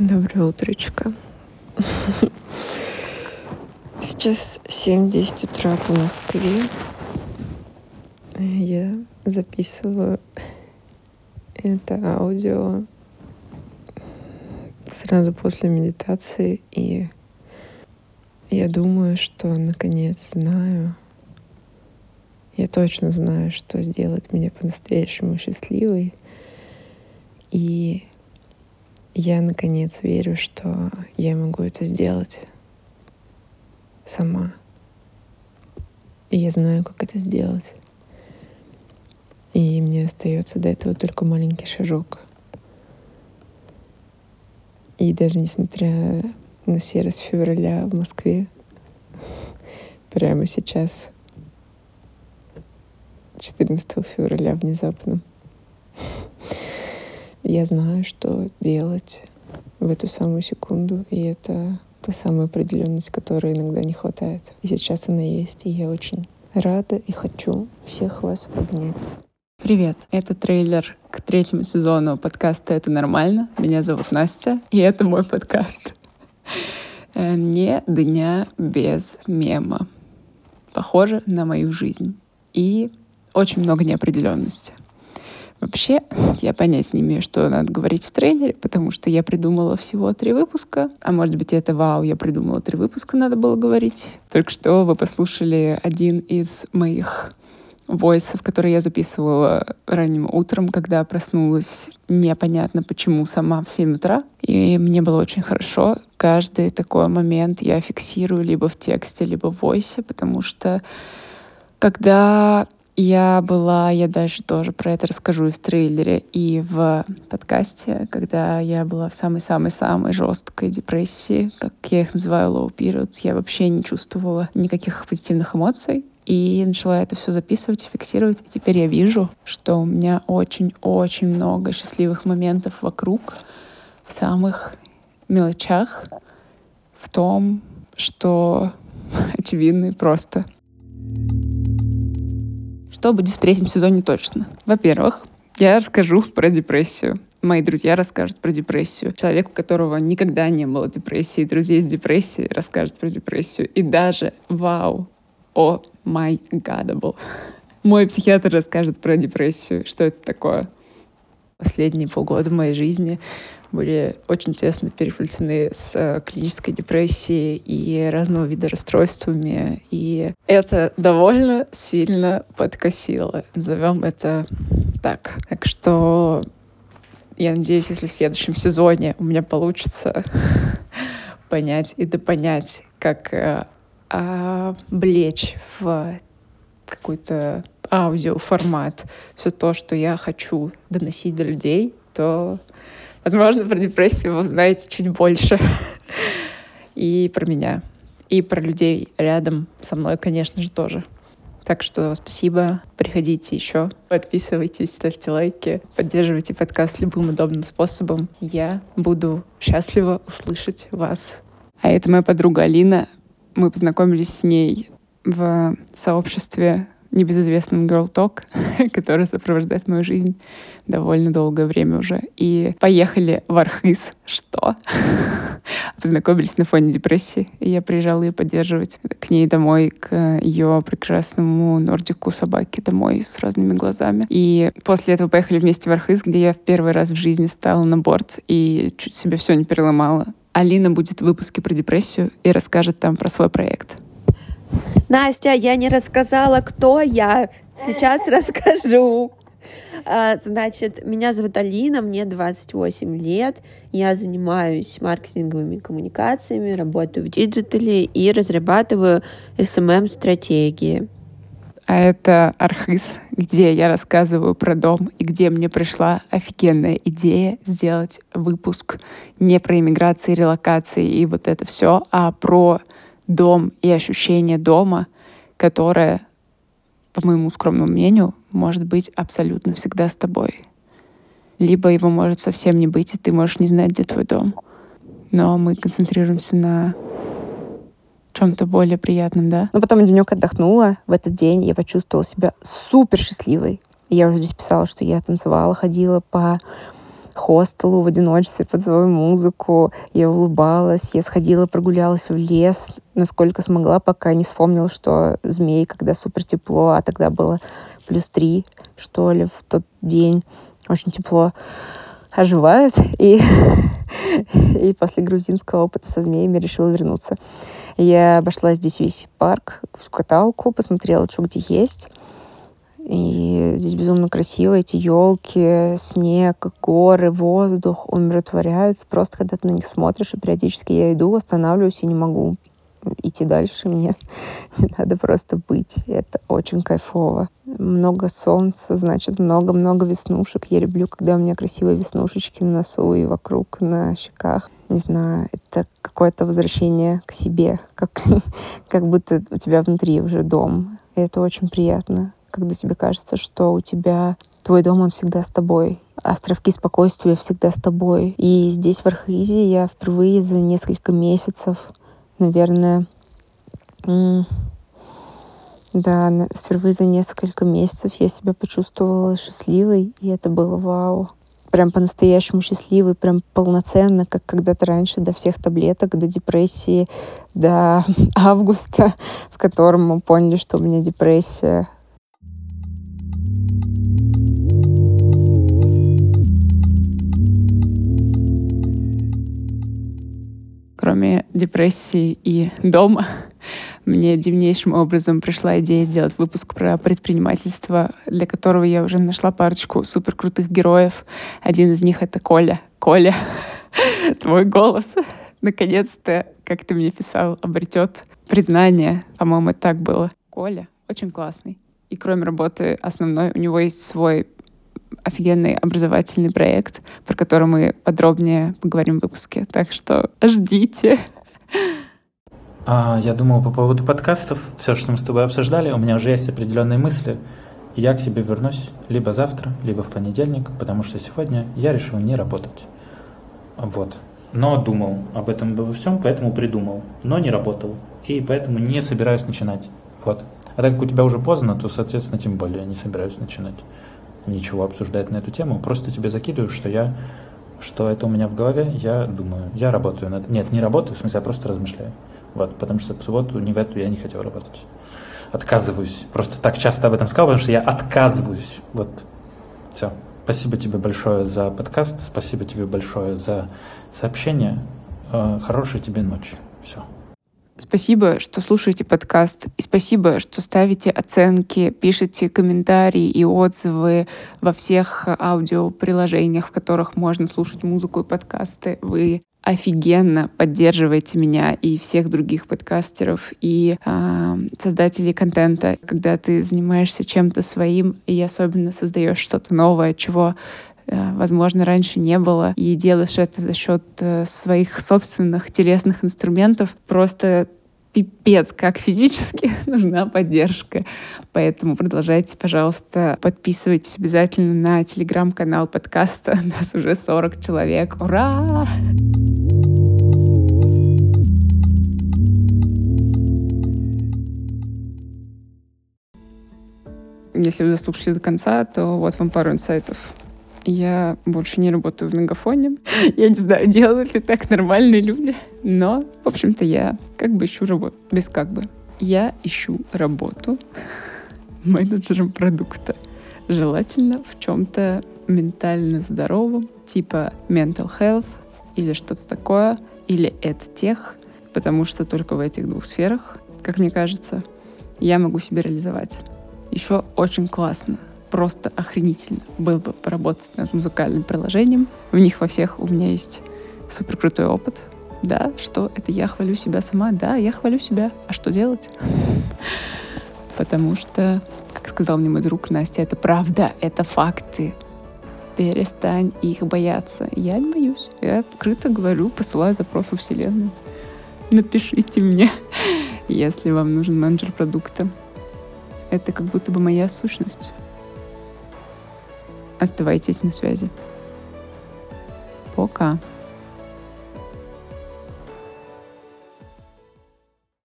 Доброе утречко. Сейчас 7-10 утра по Москве. Я записываю это аудио сразу после медитации, и я думаю, что наконец знаю, я точно знаю, что сделает меня по-настоящему счастливой. И я наконец верю, что я могу это сделать сама. И я знаю, как это сделать. И мне остается до этого только маленький шажок. И даже несмотря на серость февраля в Москве, прямо сейчас, 14 февраля внезапно, я знаю, что делать в эту самую секунду, и это та самая определенность, которой иногда не хватает. И сейчас она есть, и я очень рада и хочу всех вас обнять. Привет, это трейлер к третьему сезону подкаста «Это нормально». Меня зовут Настя, и это мой подкаст. Э, не дня без мема. Похоже на мою жизнь. И очень много неопределенности. Вообще, я понять не имею, что надо говорить в трейлере, потому что я придумала всего три выпуска. А может быть, это вау, я придумала три выпуска, надо было говорить. Только что вы послушали один из моих войсов, которые я записывала ранним утром, когда проснулась непонятно почему сама в 7 утра. И мне было очень хорошо. Каждый такой момент я фиксирую либо в тексте, либо в войсе, потому что когда я была, я дальше тоже про это расскажу и в трейлере, и в подкасте, когда я была в самой-самой-самой жесткой депрессии, как я их называю low periods, я вообще не чувствовала никаких позитивных эмоций. И начала это все записывать фиксировать. И теперь я вижу, что у меня очень-очень много счастливых моментов вокруг, в самых мелочах, в том, что очевидно и просто. Что будет в третьем сезоне точно? Во-первых, я расскажу про депрессию. Мои друзья расскажут про депрессию. Человек, у которого никогда не было депрессии, друзей с депрессией, расскажет про депрессию. И даже, вау, oh my god. Мой психиатр расскажет про депрессию, что это такое. Последние полгода моей жизни были очень тесно переплетены с э, клинической депрессией и разного вида расстройствами. И это довольно сильно подкосило. Назовем это так. Так что я надеюсь, если в следующем сезоне у меня получится понять и допонять, как э, облечь в какой-то аудиоформат все то, что я хочу доносить до людей, то Возможно, про депрессию вы узнаете чуть больше. И про меня. И про людей рядом со мной, конечно же, тоже. Так что спасибо. Приходите еще. Подписывайтесь, ставьте лайки, поддерживайте подкаст любым удобным способом. Я буду счастлива услышать вас. А это моя подруга Алина. Мы познакомились с ней в сообществе небезызвестным Girl Talk, который сопровождает мою жизнь довольно долгое время уже. И поехали в Архыз. Что? Познакомились на фоне депрессии. И я приезжала ее поддерживать к ней домой, к ее прекрасному нордику собаке домой с разными глазами. И после этого поехали вместе в Архыз, где я в первый раз в жизни встала на борт и чуть себе все не переломала. Алина будет в выпуске про депрессию и расскажет там про свой проект. Настя, я не рассказала, кто я. Сейчас расскажу. А, значит, меня зовут Алина, мне 28 лет. Я занимаюсь маркетинговыми коммуникациями, работаю в диджитале и разрабатываю SMM-стратегии. А это Архыз, где я рассказываю про дом и где мне пришла офигенная идея сделать выпуск не про иммиграции, релокации и вот это все, а про дом и ощущение дома, которое, по моему скромному мнению, может быть абсолютно всегда с тобой. Либо его может совсем не быть, и ты можешь не знать, где твой дом. Но мы концентрируемся на чем-то более приятном, да? Но потом денек отдохнула. В этот день я почувствовала себя супер счастливой. Я уже здесь писала, что я танцевала, ходила по хостелу в одиночестве под свою музыку. Я улыбалась, я сходила, прогулялась в лес, насколько смогла, пока не вспомнила, что змей, когда супер тепло, а тогда было плюс три, что ли, в тот день. Очень тепло оживают. И, и после грузинского опыта со змеями решила вернуться. Я обошла здесь весь парк, в каталку, посмотрела, что где есть. И здесь безумно красиво. Эти елки, снег, горы, воздух умиротворяют. Просто когда ты на них смотришь, и периодически я иду, останавливаюсь и не могу идти дальше. Мне, мне надо просто быть. Это очень кайфово. Много солнца, значит, много-много веснушек. Я люблю, когда у меня красивые веснушечки на носу и вокруг, на щеках. Не знаю, это какое-то возвращение к себе, как, как будто у тебя внутри уже дом. И это очень приятно когда тебе кажется, что у тебя твой дом, он всегда с тобой. Островки спокойствия всегда с тобой. И здесь, в Архизе, я впервые за несколько месяцев, наверное, да, впервые за несколько месяцев я себя почувствовала счастливой, и это было вау. Прям по-настоящему счастливой, прям полноценно, как когда-то раньше, до всех таблеток, до депрессии, до августа, в котором мы поняли, что у меня депрессия. кроме депрессии и дома, мне дивнейшим образом пришла идея сделать выпуск про предпринимательство, для которого я уже нашла парочку супер крутых героев. Один из них — это Коля. Коля, твой голос наконец-то, как ты мне писал, обретет признание. По-моему, так было. Коля очень классный. И кроме работы основной, у него есть свой офигенный образовательный проект, про который мы подробнее поговорим в выпуске. Так что ждите. А, я думал по поводу подкастов, все, что мы с тобой обсуждали, у меня уже есть определенные мысли. Я к тебе вернусь либо завтра, либо в понедельник, потому что сегодня я решил не работать. Вот. Но думал об этом обо всем, поэтому придумал, но не работал. И поэтому не собираюсь начинать. Вот. А так как у тебя уже поздно, то, соответственно, тем более не собираюсь начинать ничего обсуждать на эту тему. Просто тебе закидываю, что я, что это у меня в голове, я думаю, я работаю над... Нет, не работаю, в смысле, я просто размышляю. Вот, потому что в субботу не в эту я не хотел работать. Отказываюсь. Просто так часто об этом сказал, потому что я отказываюсь. Вот, все. Спасибо тебе большое за подкаст, спасибо тебе большое за сообщение. Э, хорошей тебе ночи. Все. Спасибо, что слушаете подкаст. И спасибо, что ставите оценки, пишете комментарии и отзывы во всех аудиоприложениях, в которых можно слушать музыку и подкасты. Вы офигенно поддерживаете меня и всех других подкастеров и э, создателей контента, когда ты занимаешься чем-то своим и особенно создаешь что-то новое, чего э, возможно, раньше не было, и делаешь это за счет э, своих собственных телесных инструментов, просто пипец, как физически нужна поддержка. Поэтому продолжайте, пожалуйста, подписывайтесь обязательно на телеграм-канал подкаста. Нас уже 40 человек. Ура! Если вы дослушали до конца, то вот вам пару инсайтов. Я больше не работаю в Мегафоне. Я не знаю, делают ли так нормальные люди. Но, в общем-то, я как бы ищу работу. Без как бы. Я ищу работу менеджером продукта. Желательно в чем-то ментально здоровом, типа mental health или что-то такое, или тех, потому что только в этих двух сферах, как мне кажется, я могу себя реализовать. Еще очень классно просто охренительно было бы поработать над музыкальным приложением. В них во всех у меня есть супер крутой опыт. Да, что это я хвалю себя сама. Да, я хвалю себя. А что делать? Потому что, как сказал мне мой друг Настя, это правда, это факты. Перестань их бояться. Я не боюсь. Я открыто говорю, посылаю запрос в Вселенную. Напишите мне, если вам нужен менеджер продукта. Это как будто бы моя сущность. Оставайтесь на связи. Пока.